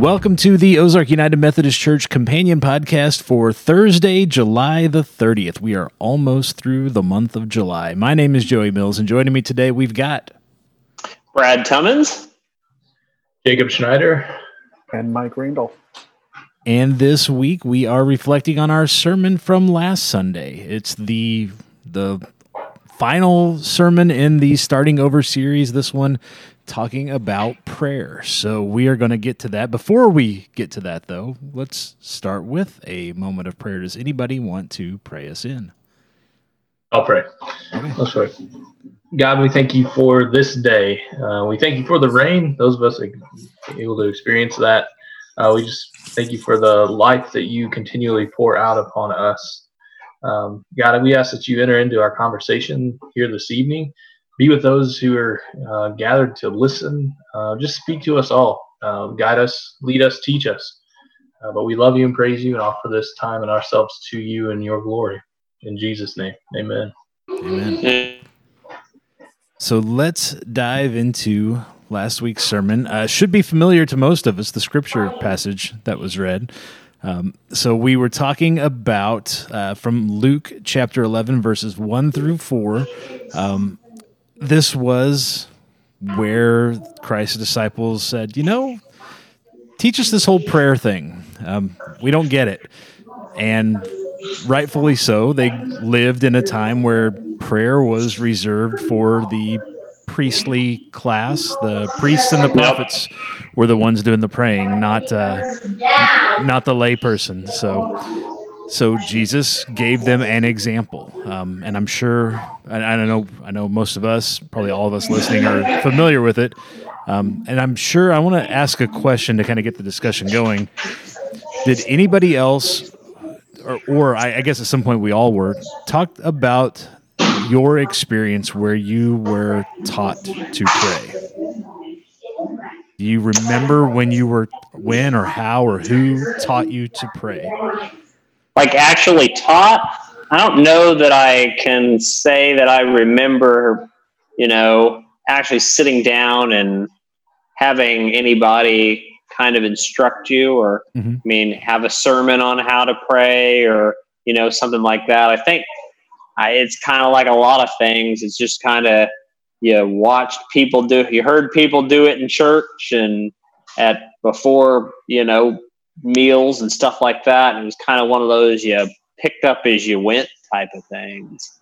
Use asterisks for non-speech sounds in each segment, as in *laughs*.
Welcome to the Ozark United Methodist Church Companion Podcast for Thursday, July the 30th. We are almost through the month of July. My name is Joey Mills, and joining me today, we've got Brad Tummins, Jacob Schneider, and Mike Randall. And this week, we are reflecting on our sermon from last Sunday. It's the the final sermon in the Starting Over series. This one talking about prayer. So we are going to get to that. Before we get to that, though, let's start with a moment of prayer. Does anybody want to pray us in? I'll pray. Okay. Let's pray. God, we thank you for this day. Uh, we thank you for the rain. Those of us able to experience that. Uh, we just thank you for the life that you continually pour out upon us. Um, God, we ask that you enter into our conversation here this evening be with those who are uh, gathered to listen. Uh, just speak to us all, uh, guide us, lead us, teach us. Uh, but we love you and praise you and offer this time and ourselves to you in your glory. In Jesus' name, amen. Amen. So let's dive into last week's sermon. Uh, should be familiar to most of us, the scripture passage that was read. Um, so we were talking about uh, from Luke chapter 11, verses 1 through 4. Um, this was where Christ's disciples said, you know, teach us this whole prayer thing. Um, we don't get it. And rightfully so, they lived in a time where prayer was reserved for the priestly class. The priests and the prophets were the ones doing the praying, not uh, not the layperson. So so Jesus gave them an example, um, and I'm sure, I, I don't know, I know most of us, probably all of us listening, are familiar with it. Um, and I'm sure I want to ask a question to kind of get the discussion going. Did anybody else, or, or I, I guess at some point we all were, talked about your experience where you were taught to pray? Do you remember when you were, when or how or who taught you to pray? Like actually taught. I don't know that I can say that I remember, you know, actually sitting down and having anybody kind of instruct you or mm-hmm. I mean have a sermon on how to pray or you know something like that. I think I, it's kind of like a lot of things. It's just kind of you watched people do you heard people do it in church and at before you know meals and stuff like that. And it was kind of one of those you picked up as you went type of things.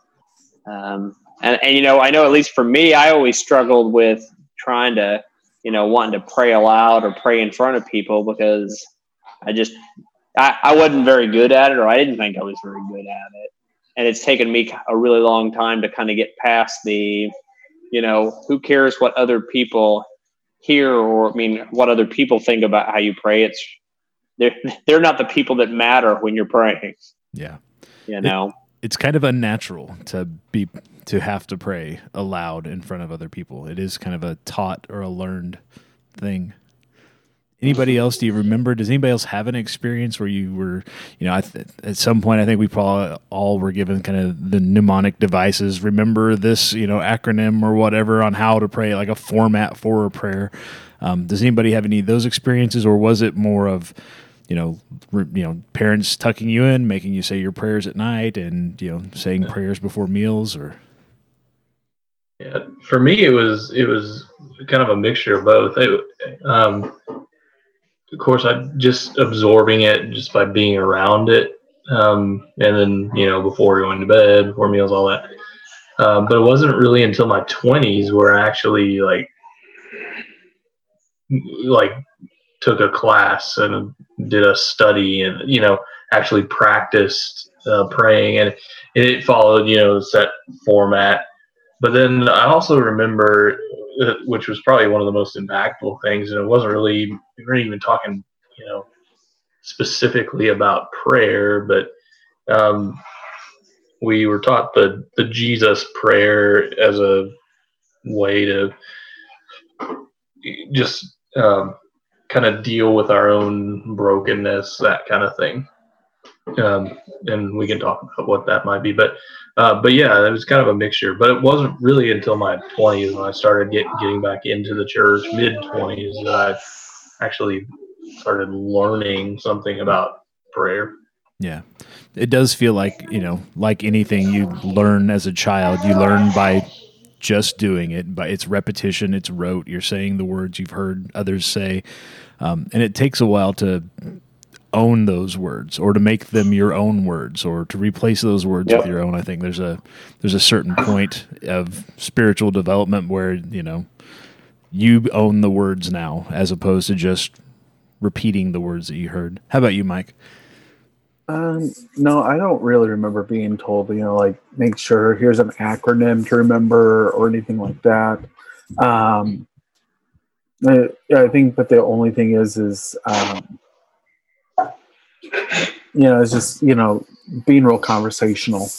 Um, and, and, you know, I know at least for me, I always struggled with trying to, you know, wanting to pray aloud or pray in front of people because I just, I, I wasn't very good at it or I didn't think I was very good at it. And it's taken me a really long time to kind of get past the, you know, who cares what other people hear or I mean, what other people think about how you pray. It's they're they're not the people that matter when you're praying. Yeah, you know, it, it's kind of unnatural to be to have to pray aloud in front of other people. It is kind of a taught or a learned thing. Anybody else? Do you remember? Does anybody else have an experience where you were, you know, th- at some point, I think we probably all were given kind of the mnemonic devices. Remember this, you know, acronym or whatever on how to pray, like a format for a prayer. Um, does anybody have any of those experiences, or was it more of you know, re, you know, parents tucking you in, making you say your prayers at night, and you know, saying yeah. prayers before meals, or. Yeah, for me, it was it was kind of a mixture of both. It, um, of course, I just absorbing it just by being around it, um, and then you know, before going to bed, before meals, all that. Um, but it wasn't really until my twenties where I actually like like took a class and did a study and you know actually practiced uh, praying and it followed you know set format. But then i also remember uh, which was probably one of the most impactful things and it wasn't really we weren't even talking you know specifically about prayer but um, we were taught the the jesus prayer as a way to just um, kind of deal with our own brokenness, that kind of thing. Um, and we can talk about what that might be, but uh, but yeah, it was kind of a mixture. But it wasn't really until my twenties when I started get, getting back into the church, mid twenties, that I actually started learning something about prayer. Yeah. It does feel like, you know, like anything you learn as a child, you learn by just doing it, by it's repetition, it's rote. You're saying the words you've heard others say. Um, and it takes a while to own those words or to make them your own words or to replace those words yep. with your own. I think there's a there's a certain point of spiritual development where, you know, you own the words now as opposed to just repeating the words that you heard. How about you, Mike? Um, no, I don't really remember being told, you know, like make sure here's an acronym to remember or anything like that. Um, I, I think that the only thing is, is, um, you know, it's just, you know, being real conversational,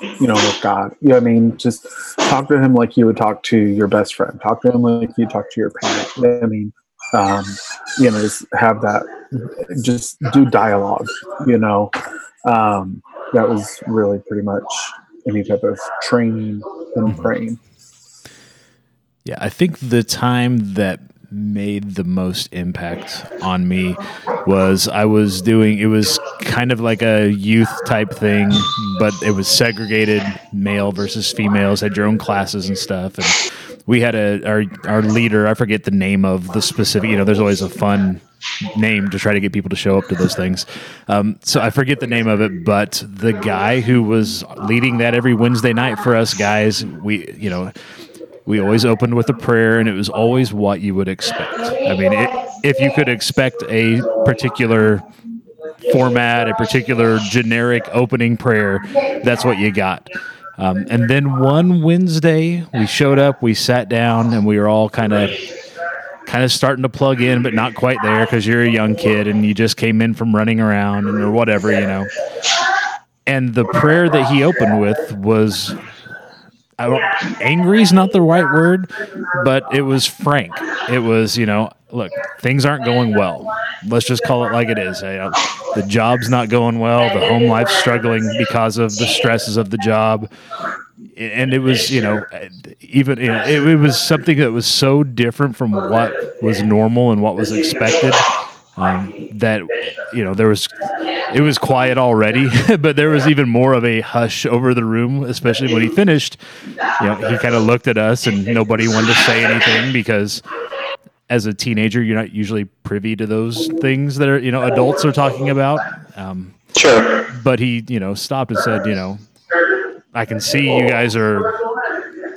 you know, with God. You know I mean? Just talk to him like you would talk to your best friend. Talk to him like you talk to your parent. I mean, um, you know, just have that, just do dialogue, you know. Um, that was really pretty much any type of training and mm-hmm. praying. Yeah, I think the time that made the most impact on me was I was doing it was kind of like a youth type thing, but it was segregated male versus females, had your own classes and stuff and we had a our our leader. I forget the name of the specific. You know, there's always a fun name to try to get people to show up to those things. Um, so I forget the name of it, but the guy who was leading that every Wednesday night for us guys, we you know. We always opened with a prayer, and it was always what you would expect. I mean, it, if you could expect a particular format, a particular generic opening prayer, that's what you got. Um, and then one Wednesday, we showed up, we sat down, and we were all kind of kind of starting to plug in, but not quite there because you're a young kid and you just came in from running around and or whatever, you know. And the prayer that he opened with was angry is not the right word, but it was frank. It was, you know, look, things aren't going well. Let's just call it like it is. Uh, the job's not going well. The home life's struggling because of the stresses of the job. And it was, you know, even you know, it, it was something that was so different from what was normal and what was expected um, that you know there was it was quiet already, *laughs* but there was even more of a hush over the room, especially when he finished. You know, he kind of looked at us, and nobody wanted to say anything because as a teenager, you're not usually privy to those things that are you know adults are talking about. Um, sure. But he, you know, stopped and said, you know, I can see you guys are,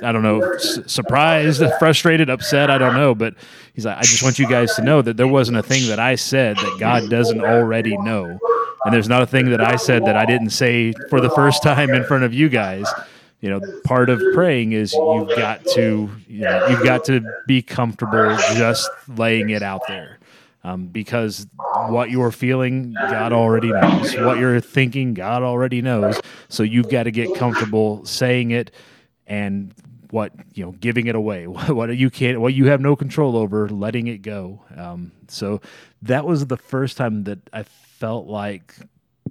I don't know, surprised, *laughs* frustrated, upset. I don't know, but he's like, I just want you guys to know that there wasn't a thing that I said that God doesn't already know, and there's not a thing that I said that I didn't say for the first time in front of you guys. You know part of praying is you've got to you know you've got to be comfortable just laying it out there um, because what you're feeling god already knows. What you're thinking god already knows. So you've got to get comfortable saying it and what you know giving it away *laughs* what you can't what you have no control over letting it go um, so that was the first time that i felt like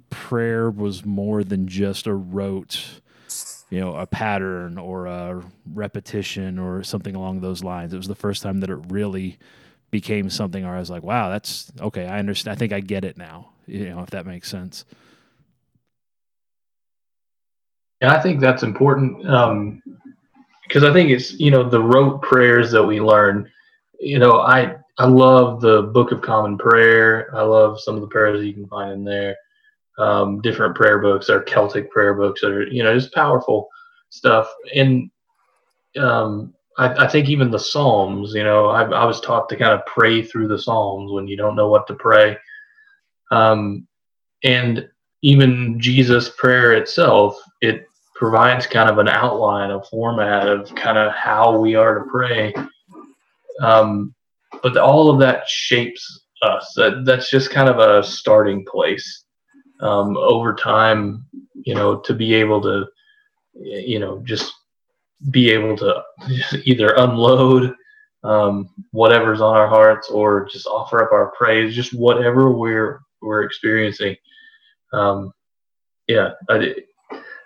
prayer was more than just a rote you know a pattern or a repetition or something along those lines. It was the first time that it really became something where I was like, wow, that's okay. I understand. I think I get it now. You know, if that makes sense. Yeah, I think that's important because I think it's you know the rote prayers that we learn. You know, I I love the Book of Common Prayer. I love some of the prayers you can find in there um, different prayer books or Celtic prayer books that are, you know, just powerful stuff. And um, I, I, think even the Psalms, you know, I, I, was taught to kind of pray through the Psalms when you don't know what to pray. Um, and even Jesus' prayer itself, it provides kind of an outline, a format of kind of how we are to pray. Um, but all of that shapes us. That, that's just kind of a starting place um, over time, you know, to be able to, you know, just be able to either unload um, whatever's on our hearts or just offer up our praise, just whatever we're we're experiencing. Um, yeah, it,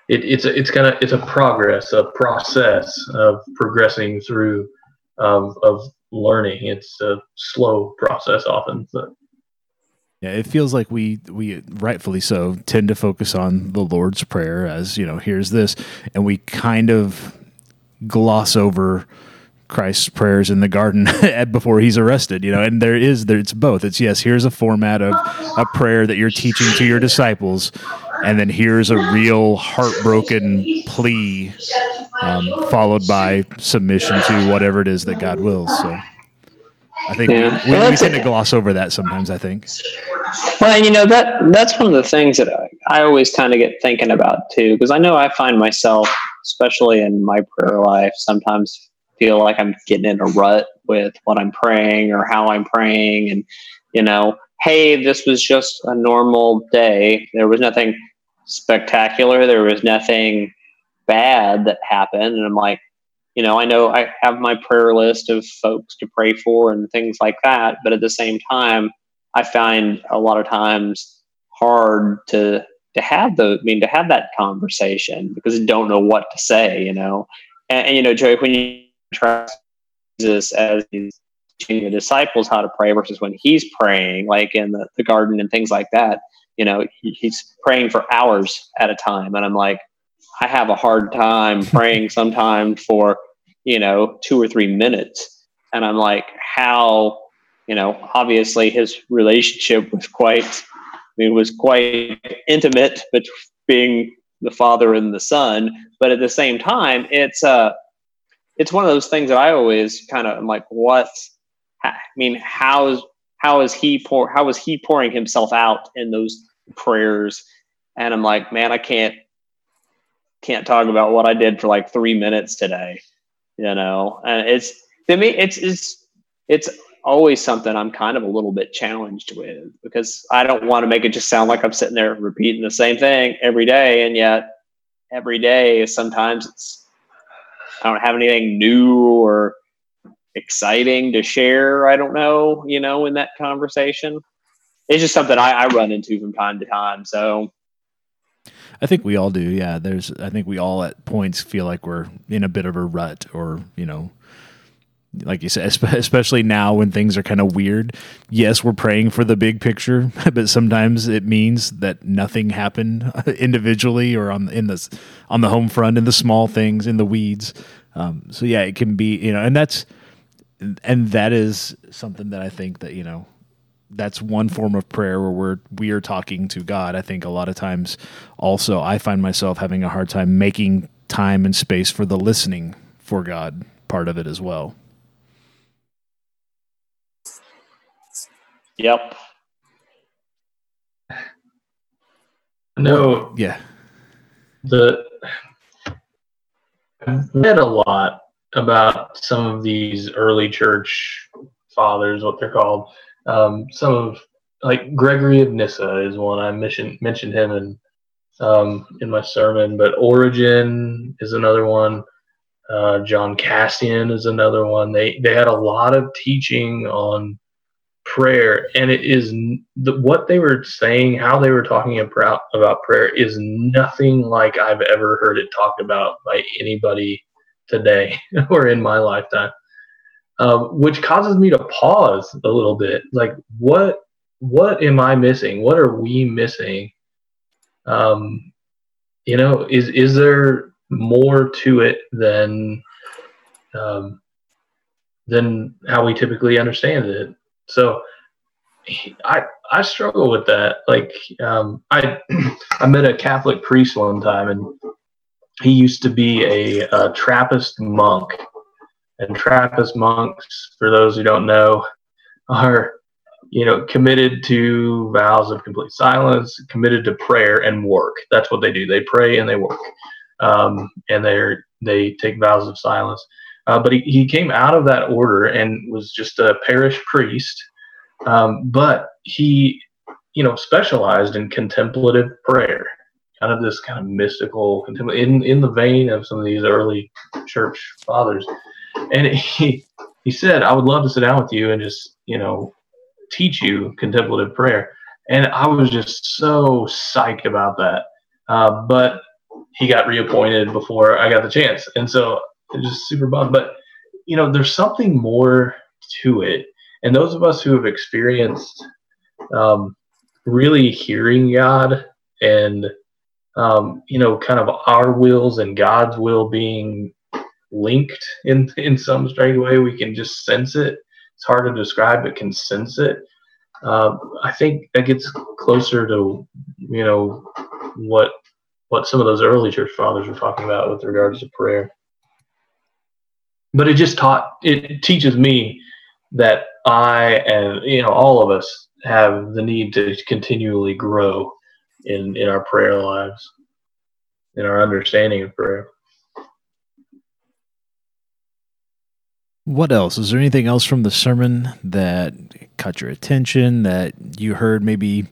it, it's a, it's kind of it's a progress, a process of progressing through of, of learning. It's a slow process often, but Yeah, it feels like we we rightfully so tend to focus on the Lord's prayer as you know, here's this, and we kind of gloss over Christ's prayers in the garden *laughs* before he's arrested, you know, and there is there it's both. It's yes, here's a format of a prayer that you're teaching to your disciples, and then here's a real heartbroken plea, um, followed by submission to whatever it is that God wills. So, I think yeah. we, we, we tend to gloss over that sometimes. I think. Well, and you know that that's one of the things that I, I always kind of get thinking about too, because I know I find myself, especially in my prayer life, sometimes feel like I'm getting in a rut with what I'm praying or how I'm praying. And, you know, hey, this was just a normal day. There was nothing spectacular. There was nothing bad that happened. And I'm like, you know, I know I have my prayer list of folks to pray for and things like that. But at the same time, I find a lot of times hard to to have the I mean to have that conversation because I don't know what to say, you know. And, and you know, Joey, when you trust Jesus as he's teaching the disciples how to pray versus when he's praying, like in the, the garden and things like that. You know, he, he's praying for hours at a time. And I'm like, I have a hard time *laughs* praying sometimes for, you know, two or three minutes. And I'm like, how, you know, obviously his relationship was quite, I mean, was quite intimate, between being the father and the son. But at the same time, it's, uh, it's one of those things that I always kind of am like, what? I mean, how is how is he pour how is he pouring himself out in those prayers? And I'm like, man, I can't can't talk about what I did for like three minutes today, you know. And it's to me, it's it's it's always something I'm kind of a little bit challenged with because I don't want to make it just sound like I'm sitting there repeating the same thing every day, and yet every day sometimes it's I don't have anything new or exciting to share. I don't know, you know, in that conversation. It's just something I, I run into from time to time. So I think we all do. Yeah. There's, I think we all at points feel like we're in a bit of a rut or, you know, like you said, especially now when things are kind of weird. Yes, we're praying for the big picture, *laughs* but sometimes it means that nothing happened *laughs* individually or on in the on the home front in the small things in the weeds. Um, so yeah, it can be you know, and that's and that is something that I think that you know that's one form of prayer where we're we are talking to God. I think a lot of times also I find myself having a hard time making time and space for the listening for God part of it as well. Yep. No. Yeah. The I've read a lot about some of these early church fathers, what they're called. Um, some of like Gregory of Nyssa is one I mentioned mentioned him in um, in my sermon, but Origen is another one. Uh, John Cassian is another one. They they had a lot of teaching on prayer and it is the, what they were saying how they were talking about, about prayer is nothing like i've ever heard it talked about by anybody today *laughs* or in my lifetime um, which causes me to pause a little bit. Like what what am i missing? What are we missing? Um, you know is is there more to it than um, than how we typically understand it? So I I struggle with that. Like um, I *clears throat* I met a Catholic priest one time, and he used to be a, a Trappist monk. And Trappist monks, for those who don't know, are you know committed to vows of complete silence, committed to prayer and work. That's what they do. They pray and they work, um, and they they take vows of silence. Uh, but he, he came out of that order and was just a parish priest. Um, but he, you know, specialized in contemplative prayer, kind of this kind of mystical, in in the vein of some of these early church fathers. And *laughs* he he said, "I would love to sit down with you and just, you know, teach you contemplative prayer." And I was just so psyched about that. Uh, but he got reappointed before I got the chance, and so it's just super bummed. But you know, there's something more to it. And those of us who have experienced um, really hearing God and um, you know, kind of our wills and God's will being linked in in some strange way. We can just sense it. It's hard to describe, but can sense it. Uh, I think that gets closer to you know what what some of those early church fathers were talking about with regards to prayer. But it just taught it teaches me that I and you know all of us have the need to continually grow in in our prayer lives, in our understanding of prayer. What else? Is there anything else from the sermon that caught your attention that you heard maybe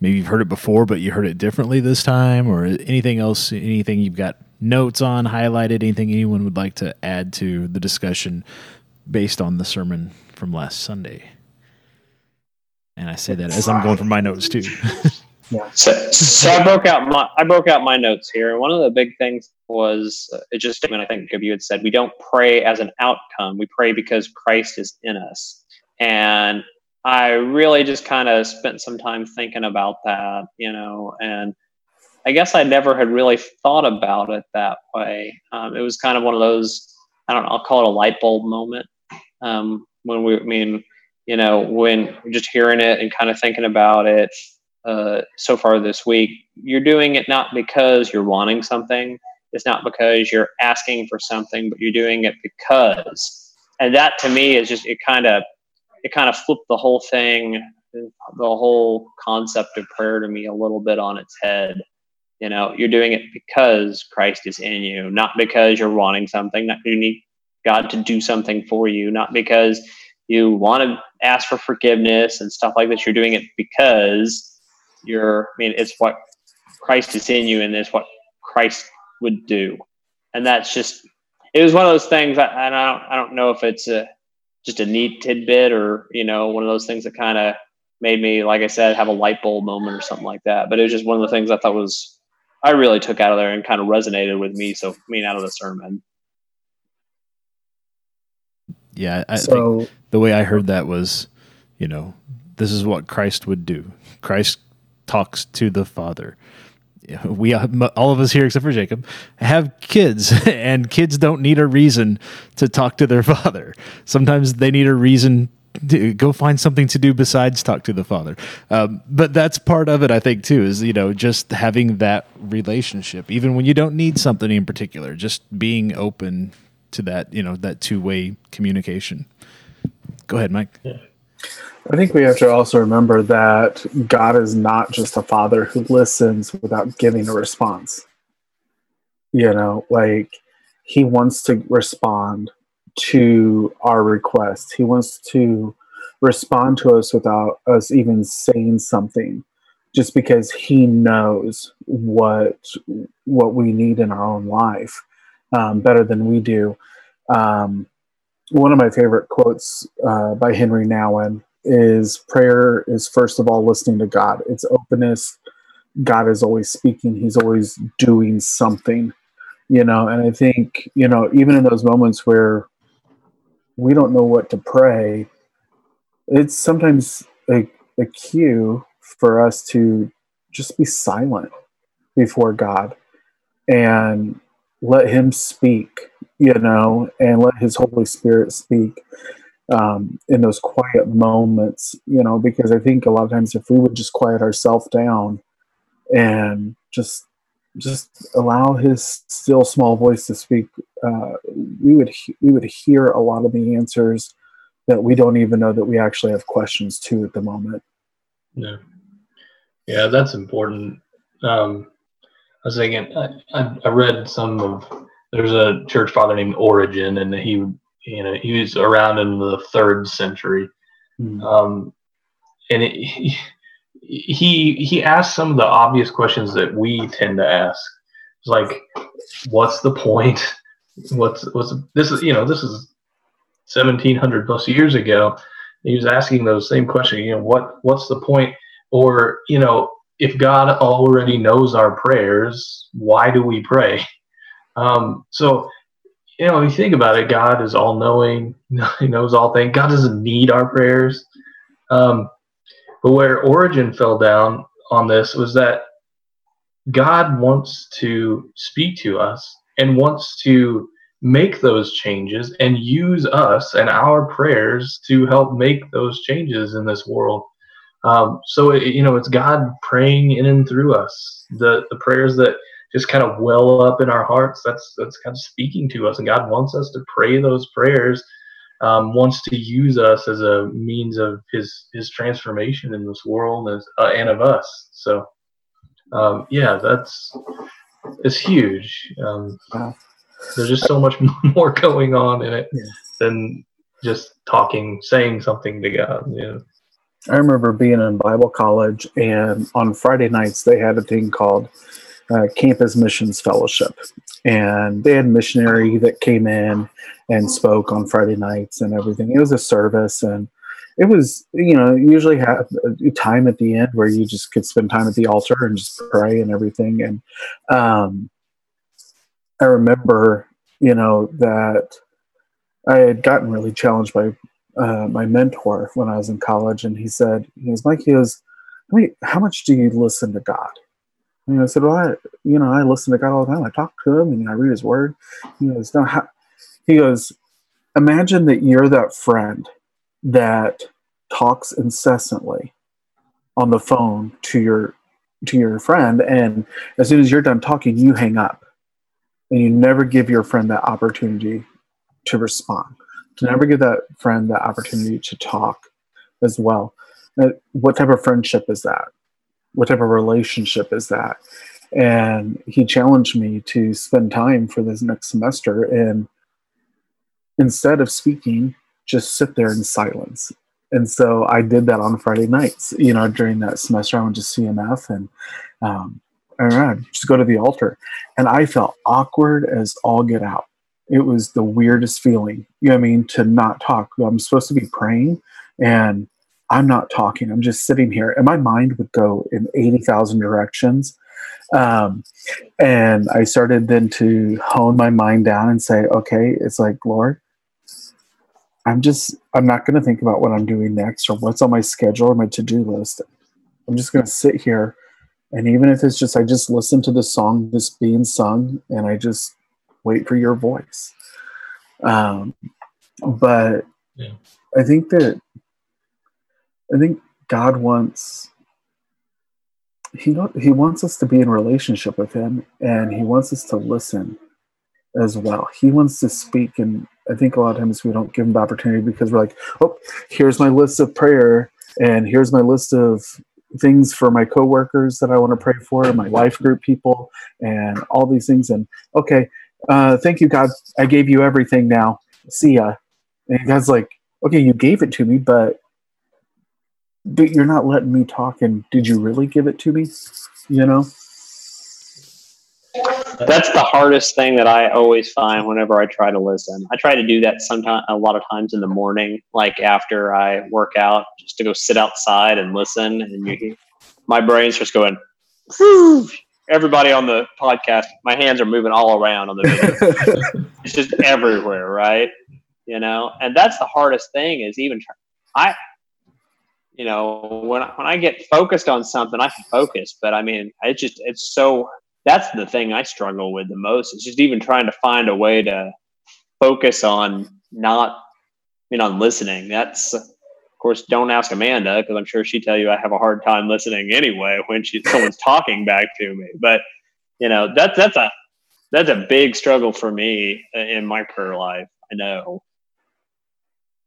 maybe you've heard it before but you heard it differently this time or anything else anything you've got notes on highlighted anything anyone would like to add to the discussion based on the sermon from last Sunday? And I say that as I'm going from my notes too. *laughs* Yeah. So, so I broke out my I broke out my notes here, one of the big things was uh, it just statement I think of you had said we don't pray as an outcome. We pray because Christ is in us, and I really just kind of spent some time thinking about that, you know, and I guess I never had really thought about it that way. Um, it was kind of one of those I don't know I'll call it a light bulb moment um, when we I mean you know when just hearing it and kind of thinking about it uh, so far this week, you're doing it not because you're wanting something. It's not because you're asking for something, but you're doing it because. And that to me is just it kind of it kind of flipped the whole thing, the whole concept of prayer to me a little bit on its head. You know, you're doing it because Christ is in you, not because you're wanting something, not you need God to do something for you, not because you want to ask for forgiveness and stuff like this. You're doing it because you're i mean it's what christ is in you and it's what christ would do. And that's just it was one of those things and i don't i don't know if it's a just a neat tidbit or you know one of those things that kind of made me like i said have a light bulb moment or something like that. But it was just one of the things i thought was i really took out of there and kind of resonated with me so i mean out of the sermon. Yeah i so, think the way i heard that was you know this is what christ would do. Christ talks to the Father. We all of us here, except for Jacob, have kids, *laughs* and kids don't need a reason to talk to their *laughs* father. Sometimes they need a reason to go find something to do besides talk to the father. Um, but that's part of it, I think, too, is, you know, just having that relationship, even when you don't need something in particular, just being open to that, you know, that two way communication. Go ahead, Mike. Yeah. I think we have to also remember that God is not just a father who listens without giving a response. You know, like he wants to respond to our request. He wants to respond to us without us even saying something just because he knows what what we need in our own life um, better than we do. Um, one of my favorite quotes uh, by Henry Nouwen is prayer is first of all listening to God. It's openness. God is always speaking. He's always doing something, you know. And I think you know, even in those moments where we don't know what to pray, it's sometimes a, a cue for us to just be silent before God and let Him speak, you know, and let His Holy Spirit speak um, in those quiet moments, you know, because I think a lot of times if we would just quiet ourselves down and just just allow his still small voice to speak, uh, we would we would hear a lot of the answers that we don't even know that we actually have questions to at the moment. Yeah, yeah, that's important. Um, I was thinking, I, I, I read some of there's a church father named Origen, and he you know he was around in the third century. Mm. um, and it, he he asked some of the obvious questions that we tend to ask. It's like what's the point? What's what's this is you know this is 1700 plus years ago. He was asking those same questions you know what what's the point? Or you know if god already knows our prayers why do we pray? *laughs* Um, so you know, you think about it, God is all knowing. *laughs* He knows all things. God doesn't need our prayers. Um, But where Origen fell down on this was that God wants to speak to us and wants to make those changes and use us and our prayers to help make those changes in this world. Um, so it, you know, it's God praying in and through us. The the prayers that just kind of well up in our hearts. That's that's kind of speaking to us, and God wants us to pray those prayers. Um, wants to use us as a means of His His transformation in this world as, uh, and of us. So, um, yeah, that's it's huge. Um, wow. There's just so much *laughs* more going on in it yeah. than just talking, saying something to God. You know. I remember being in Bible college, and on Friday nights they had a thing called uh, Campus Missions Fellowship, and they had missionary that came in and spoke on Friday nights and everything. It was a service, and it was you know usually have a time at the end where you just could spend time at the altar and just pray and everything. And um, I remember you know that I had gotten really challenged by uh, my mentor when I was in college, and he said, "He was Mike. He goes, how much do you listen to God?" And I said, "Well, I, you know, I listen to God all the time. I talk to Him, and I read His Word." He goes, "No." How, he goes, "Imagine that you're that friend that talks incessantly on the phone to your to your friend, and as soon as you're done talking, you hang up, and you never give your friend that opportunity to respond." to never give that friend the opportunity to talk as well. Uh, what type of friendship is that? What type of relationship is that? And he challenged me to spend time for this next semester and instead of speaking, just sit there in silence. And so I did that on Friday nights. You know, during that semester, I went to CMF and um, I just go to the altar. And I felt awkward as all get out it was the weirdest feeling. You know I mean? To not talk. I'm supposed to be praying and I'm not talking. I'm just sitting here and my mind would go in 80,000 directions. Um, and I started then to hone my mind down and say, okay, it's like, Lord, I'm just, I'm not going to think about what I'm doing next or what's on my schedule or my to do list. I'm just going to sit here. And even if it's just, I just listen to the song that's being sung and I just wait for your voice. Um, but yeah. I think that I think God wants he he wants us to be in relationship with him and he wants us to listen as well. He wants to speak and I think a lot of times we don't give him the opportunity because we're like, oh, here's my list of prayer and here's my list of things for my coworkers that I want to pray for, my life group people, and all these things. And okay, uh, thank you, God. I gave you everything now. See ya. And God's like, okay, you gave it to me, but but you're not letting me talk. And did you really give it to me? You know. That's the hardest thing that I always find whenever I try to listen. I try to do that sometimes, a lot of times in the morning, like after I work out, just to go sit outside and listen. And you, my brain's just going, everybody on the podcast, my hands are moving all around on the video. *laughs* it's just everywhere, right? You know, and that's the hardest thing is even I, you know, when when I get focused on something, I can focus, but I mean, it's just it's so that's the thing I struggle with the most. It's just even trying to find a way to focus on not, I mean, on listening. That's of course, don't ask Amanda because I'm sure she'd tell you I have a hard time listening anyway when she someone's *laughs* talking back to me. But you know, that's that's a that's a big struggle for me in my prayer life. I know.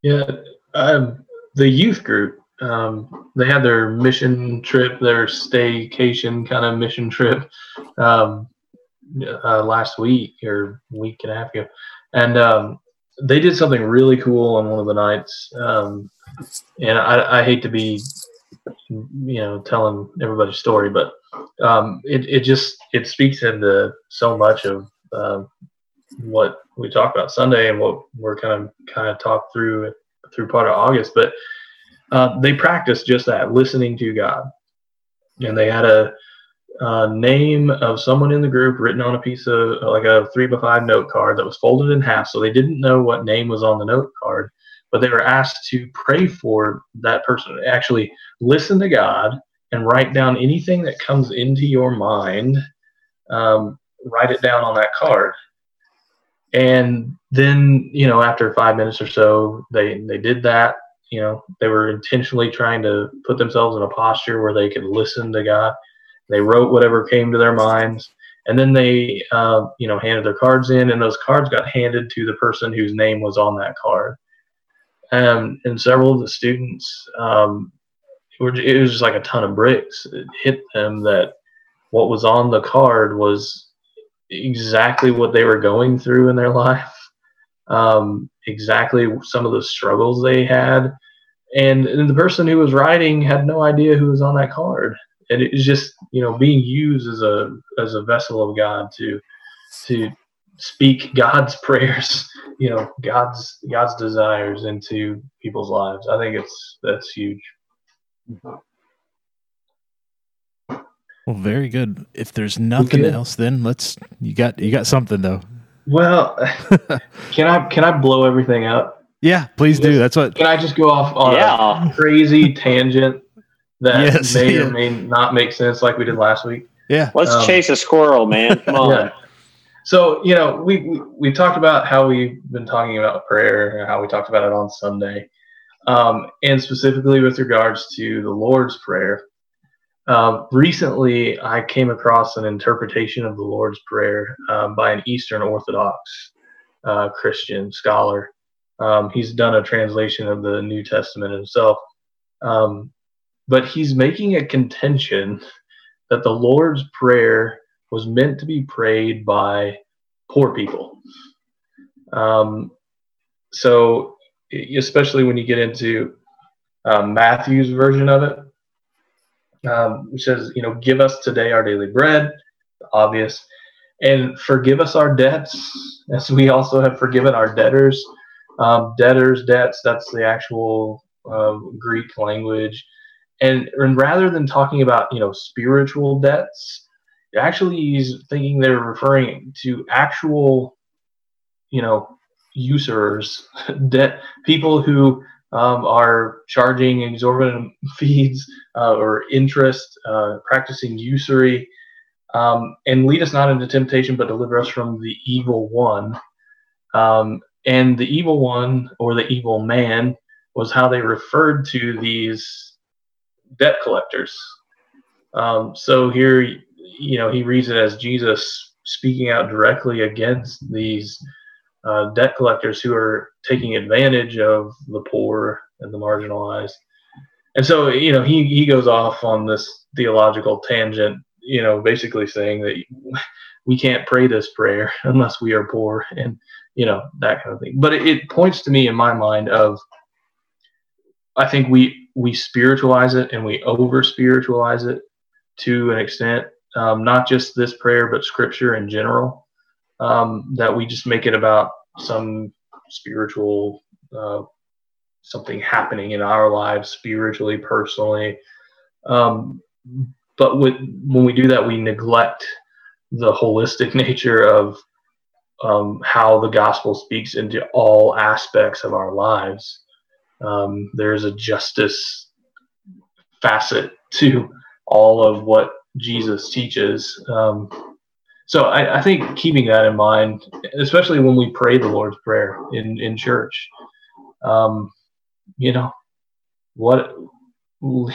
Yeah, um, the youth group um, they had their mission trip, their staycation kind of mission trip um, uh, last week or week and a half ago, and um, they did something really cool on one of the nights. Um, and I, I, hate to be, you know, telling everybody's story, but um, it, it just it speaks into so much of uh, what we talk about Sunday and what we're kind of kind of talked through through part of August. But uh, they practiced just that, listening to God, and they had a uh, name of someone in the group written on a piece of like a three by five note card that was folded in half. So they didn't know what name was on the note card, but they were asked to pray for that person. Actually, listen to God and write down anything that comes into your mind. Um, write it down on that card. And then, you know, after five minutes or so, they they did that. You know, they were intentionally trying to put themselves in a posture where they could listen to God. They wrote whatever came to their minds, and then they, uh, you know, handed their cards in, and those cards got handed to the person whose name was on that card. Um, and several of the students, um, it was just like a ton of bricks. It hit them that what was on the card was exactly what they were going through in their *laughs* life, um, exactly some of the struggles they had. And, and the person who was writing had no idea who was on that card. And it was just, you know, being used as a as a vessel of God to to speak God's *laughs* prayers, you know, God's God's desires into people's lives. I think it's that's huge. Well, very good. If there's nothing else, then let's you got you got something though. Well, *laughs* can I can I blow everything up? Yeah, please do. That's what. Can I just go off on yeah. a crazy tangent that yes, may yeah. or may not make sense, like we did last week? Yeah. Let's um, chase a squirrel, man. Come on. Yeah. So you know, we, we we talked about how we've been talking about prayer, and how we talked about it on Sunday, um, and specifically with regards to the Lord's Prayer. Uh, recently, I came across an interpretation of the Lord's Prayer um, by an Eastern Orthodox uh, Christian scholar. Um, he's done a translation of the New Testament himself, um, but he's making a contention that the Lord's Prayer was meant to be prayed by poor people. Um, so, especially when you get into uh, Matthew's version of it, um, which says, you know, give us today our daily bread, obvious, and forgive us our debts, *laughs* as we also have forgiven our debtors. Um, debtors, debts, that's the actual uh, Greek language. And, and rather than talking about, you know, spiritual debts, actually he's thinking they're referring to actual, you know, usurers, *laughs* debt, people who um, are charging exorbitant *laughs* fees uh, or interest, uh, practicing usury, um, and lead us not into temptation, but deliver us from the evil one. Um, and the evil one or the evil man was how they referred to these debt collectors. Um, so here, you know, he reads it as Jesus speaking out directly against these uh, debt collectors who are taking advantage of the poor and the marginalized. And so, you know, he, he goes off on this theological tangent, you know, basically saying that we can't pray this prayer *laughs* unless we are poor and, you know, that kind of thing. But it, it points to me in my mind of, I think we, we spiritualize it and we over spiritualize it to an extent, um, not just this prayer, but scripture in general um, that we just make it about some spiritual uh, something happening in our lives spiritually personally. Um, but with, when we do that we neglect the holistic *laughs* nature of um, how the gospel speaks into all aspects of our lives. Um, there's a justice facet to all of what jesus teaches. Um, so I, I, think keeping that in mind, especially when we pray the Lord's Prayer in, in church, um, you know, what *laughs*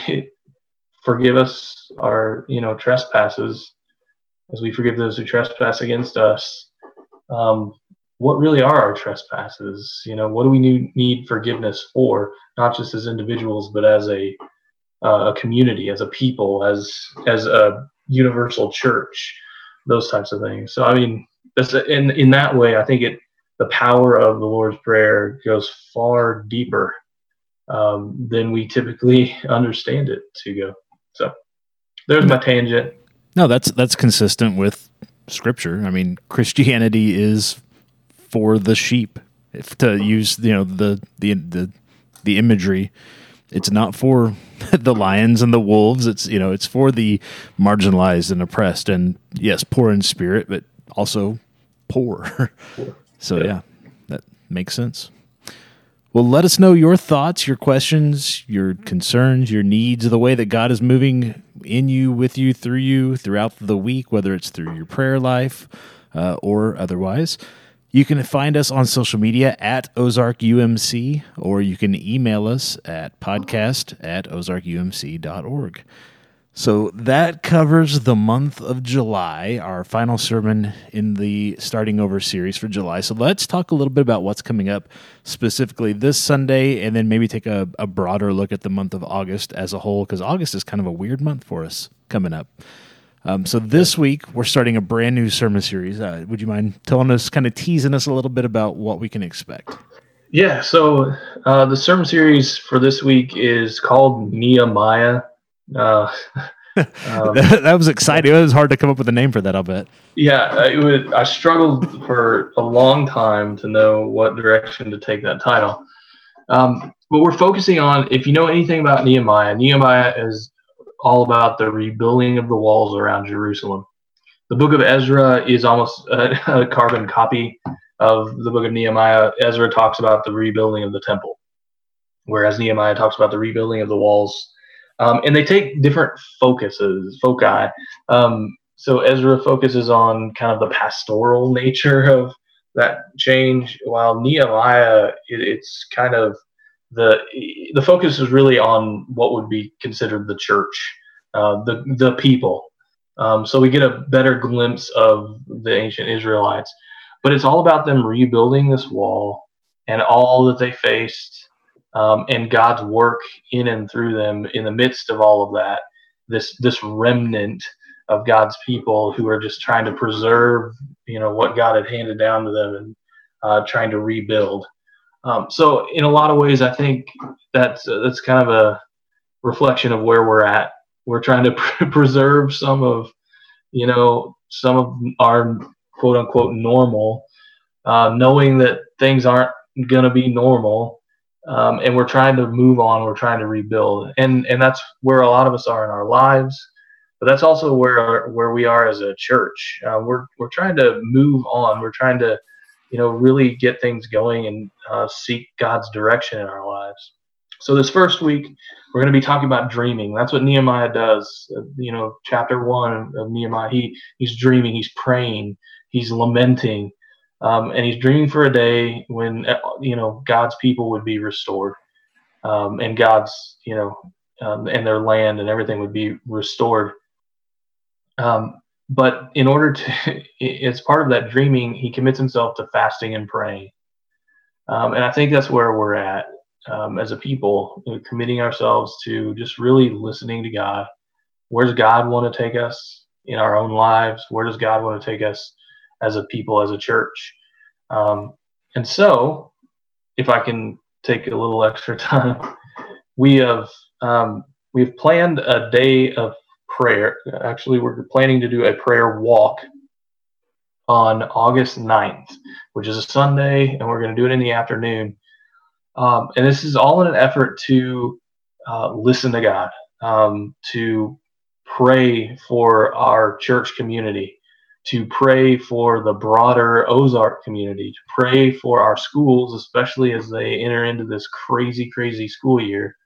forgive us our you know trespasses as we forgive those who trespass against us. Um, what really are our trespasses? You know, what do we need, forgiveness for? Not just as individuals, but as a uh, a community, as a people, as as a universal church those types of things. So I mean, that's in in that way, I think it the power of the Lord's Prayer goes far deeper um, than we typically *laughs* understand it to go. So there's my tangent. No, that's that's consistent with Scripture. I mean, *laughs* Christianity is for the sheep. If to use you know the the the the imagery it's not for *laughs* the lions and the wolves. It's you know it's for the marginalized and oppressed, and yes, poor in spirit, but also poor. *laughs* so yeah. yeah, that makes sense. Well, let us know your thoughts, your questions, your concerns, your needs, the way that God is moving in you, with you, through you throughout the week, whether it's through your prayer life uh, or otherwise. You can find us on social media at Ozark UMC, or you can email us at podcast at ozarkumc.org. So that covers the month of July, our final sermon in the Starting Over series for July. So let's talk a little bit about what's coming up specifically this Sunday, and then maybe take a, a broader look at the month of August as a whole, because August is kind of a weird month for us coming up. Um, so this week we're starting a brand new sermon series. Uh, would you mind telling us, kind of teasing us a little bit about what we can expect? Yeah. So uh, the sermon series for this week is called Nehemiah. Uh, *laughs* um, *laughs* that was exciting. It was hard to come up with a name for that. I'll bet. Yeah, I struggled for a long time to know what direction to take that title. Um, but we're focusing on, if you know anything about Nehemiah, Nehemiah is all about the rebuilding of the walls around Jerusalem. The book of Ezra is almost a, *laughs* a carbon copy of the book of Nehemiah. Ezra talks about the rebuilding of the temple, whereas Nehemiah talks about the rebuilding of the walls um, and they take different focuses, foci. Um, so Ezra focuses on kind of the pastoral *laughs* nature of that change, while Nehemiah, it, it's kind of the the focus is really on what would be considered the church, uh, the the people. Um, so we get a better glimpse of the ancient Israelites, but it's all about them rebuilding this wall and all that they faced um, and God's work in and through them in the midst of all of that. This this remnant of God's people who are just trying to preserve, you know, what God had handed down to them and uh, trying to rebuild. Um, so, in a lot of ways, I think that's uh, that's kind of a reflection of where we're at. We're trying to *laughs* preserve some of, you know, some of our quote unquote normal, uh, knowing that things aren't going to be normal um, and we're trying to move on. We're trying to rebuild, and and that's where a lot of us are in our lives. But that's also where where we are as a church. Uh, we're we're trying to move on. We're trying to, you know, really get things going and uh, seek God's direction in our lives. So this first week, we're going to be talking about dreaming. That's what Nehemiah does. Uh, you know, chapter one of Nehemiah, he he's dreaming, he's praying, he's lamenting, um, and he's dreaming for a day when uh, you know God's people would be restored, um, and God's you know um, and their land and everything would be restored. Um, but in order to, *laughs* as part of that dreaming, he commits himself to fasting and praying, um, and I think that's where we're at um, as a people, committing ourselves to just really listening to God. Where does God want to take us in our own lives? Where does God want to take us? as a people, as a church. Um, and so, if I can take a little *laughs* extra time, we have um, we've planned a day of prayer. Actually, we're planning to do a prayer walk on August 9th, which is a Sunday, and we're going to do it in the afternoon. Um, and this is all in an effort to uh, listen to God, um, to pray for our church community, to pray for the broader Ozark community, to pray for our schools, especially as they enter into this crazy, crazy school year,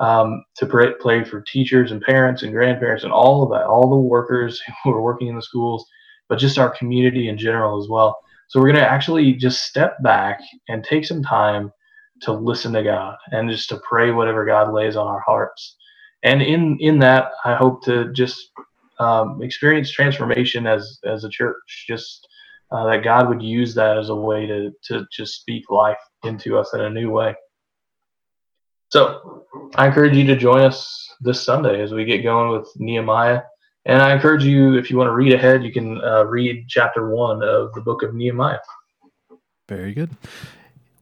um, to pray, pray for teachers and parents and grandparents and all of that, all the workers *laughs* who are working in the schools, but just our community in general as well. So we're going to actually just step back and take some time to listen to God and just to pray whatever God lays on our hearts. And in in that, I hope to just um, experience transformation as as a church. Just uh, that God would use that as a way to to just speak life into us in a new way. So I encourage you to join us this Sunday as we get going with Nehemiah. And I encourage you, if you want to read ahead, you can uh, read chapter one of the book of Nehemiah. Very good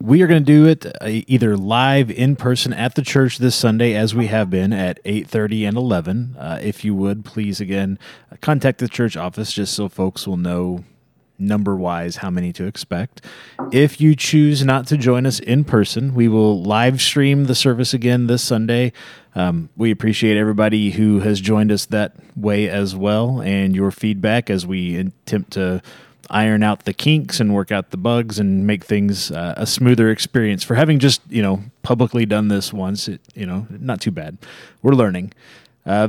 we are going to do it uh, either live in person at the church this Sunday, as we have been at eight thirty and eleven. Uh, if you would please again contact the church office just so folks will know number wise how many to expect. If you choose not to join us in person, we will live stream the service again this Sunday. Um, we appreciate everybody who has joined us that way as well, and your feedback as we attempt to iron out the kinks and work out the bugs and make things uh, a smoother experience. For having just you know publicly done this once, it, you know, not too bad. We're learning. Uh,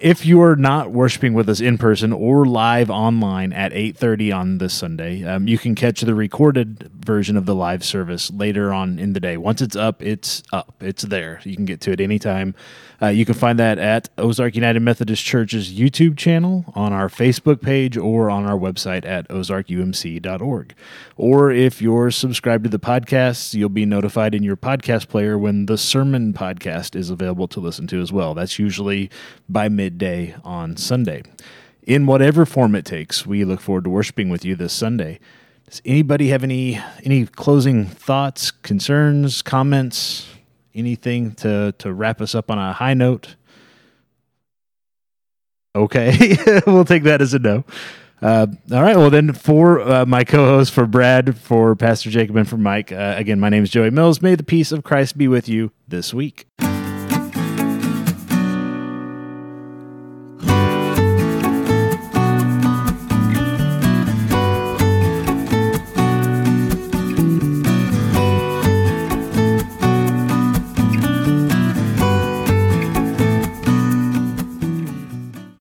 if you are not worshiping with us in person or live online at 8.30 on this sunday um, you can catch the recorded version of the live service later on in the day. Once it's up it's up. It's there. You can get to it anytime. Uh, you can find that at ozark united methodist church's youtube channel on our facebook page or on our website at ozarkumc.org or if you're subscribed to the podcast you'll be notified in your podcast player when the sermon podcast is available to listen to as well. That's usually by midday on Sunday. In whatever form it takes, we look forward to worshiping with you this Sunday. Does anybody have any any closing thoughts, concerns, comments, anything to to wrap us up on a high note? Okay, *laughs* we'll take that as a no. Uh, all right. Well, then, for uh, my co host, for Brad, for Pastor Jacob, and for Mike, uh, again, my name is Joey Mills. May the peace of Christ be with you this week.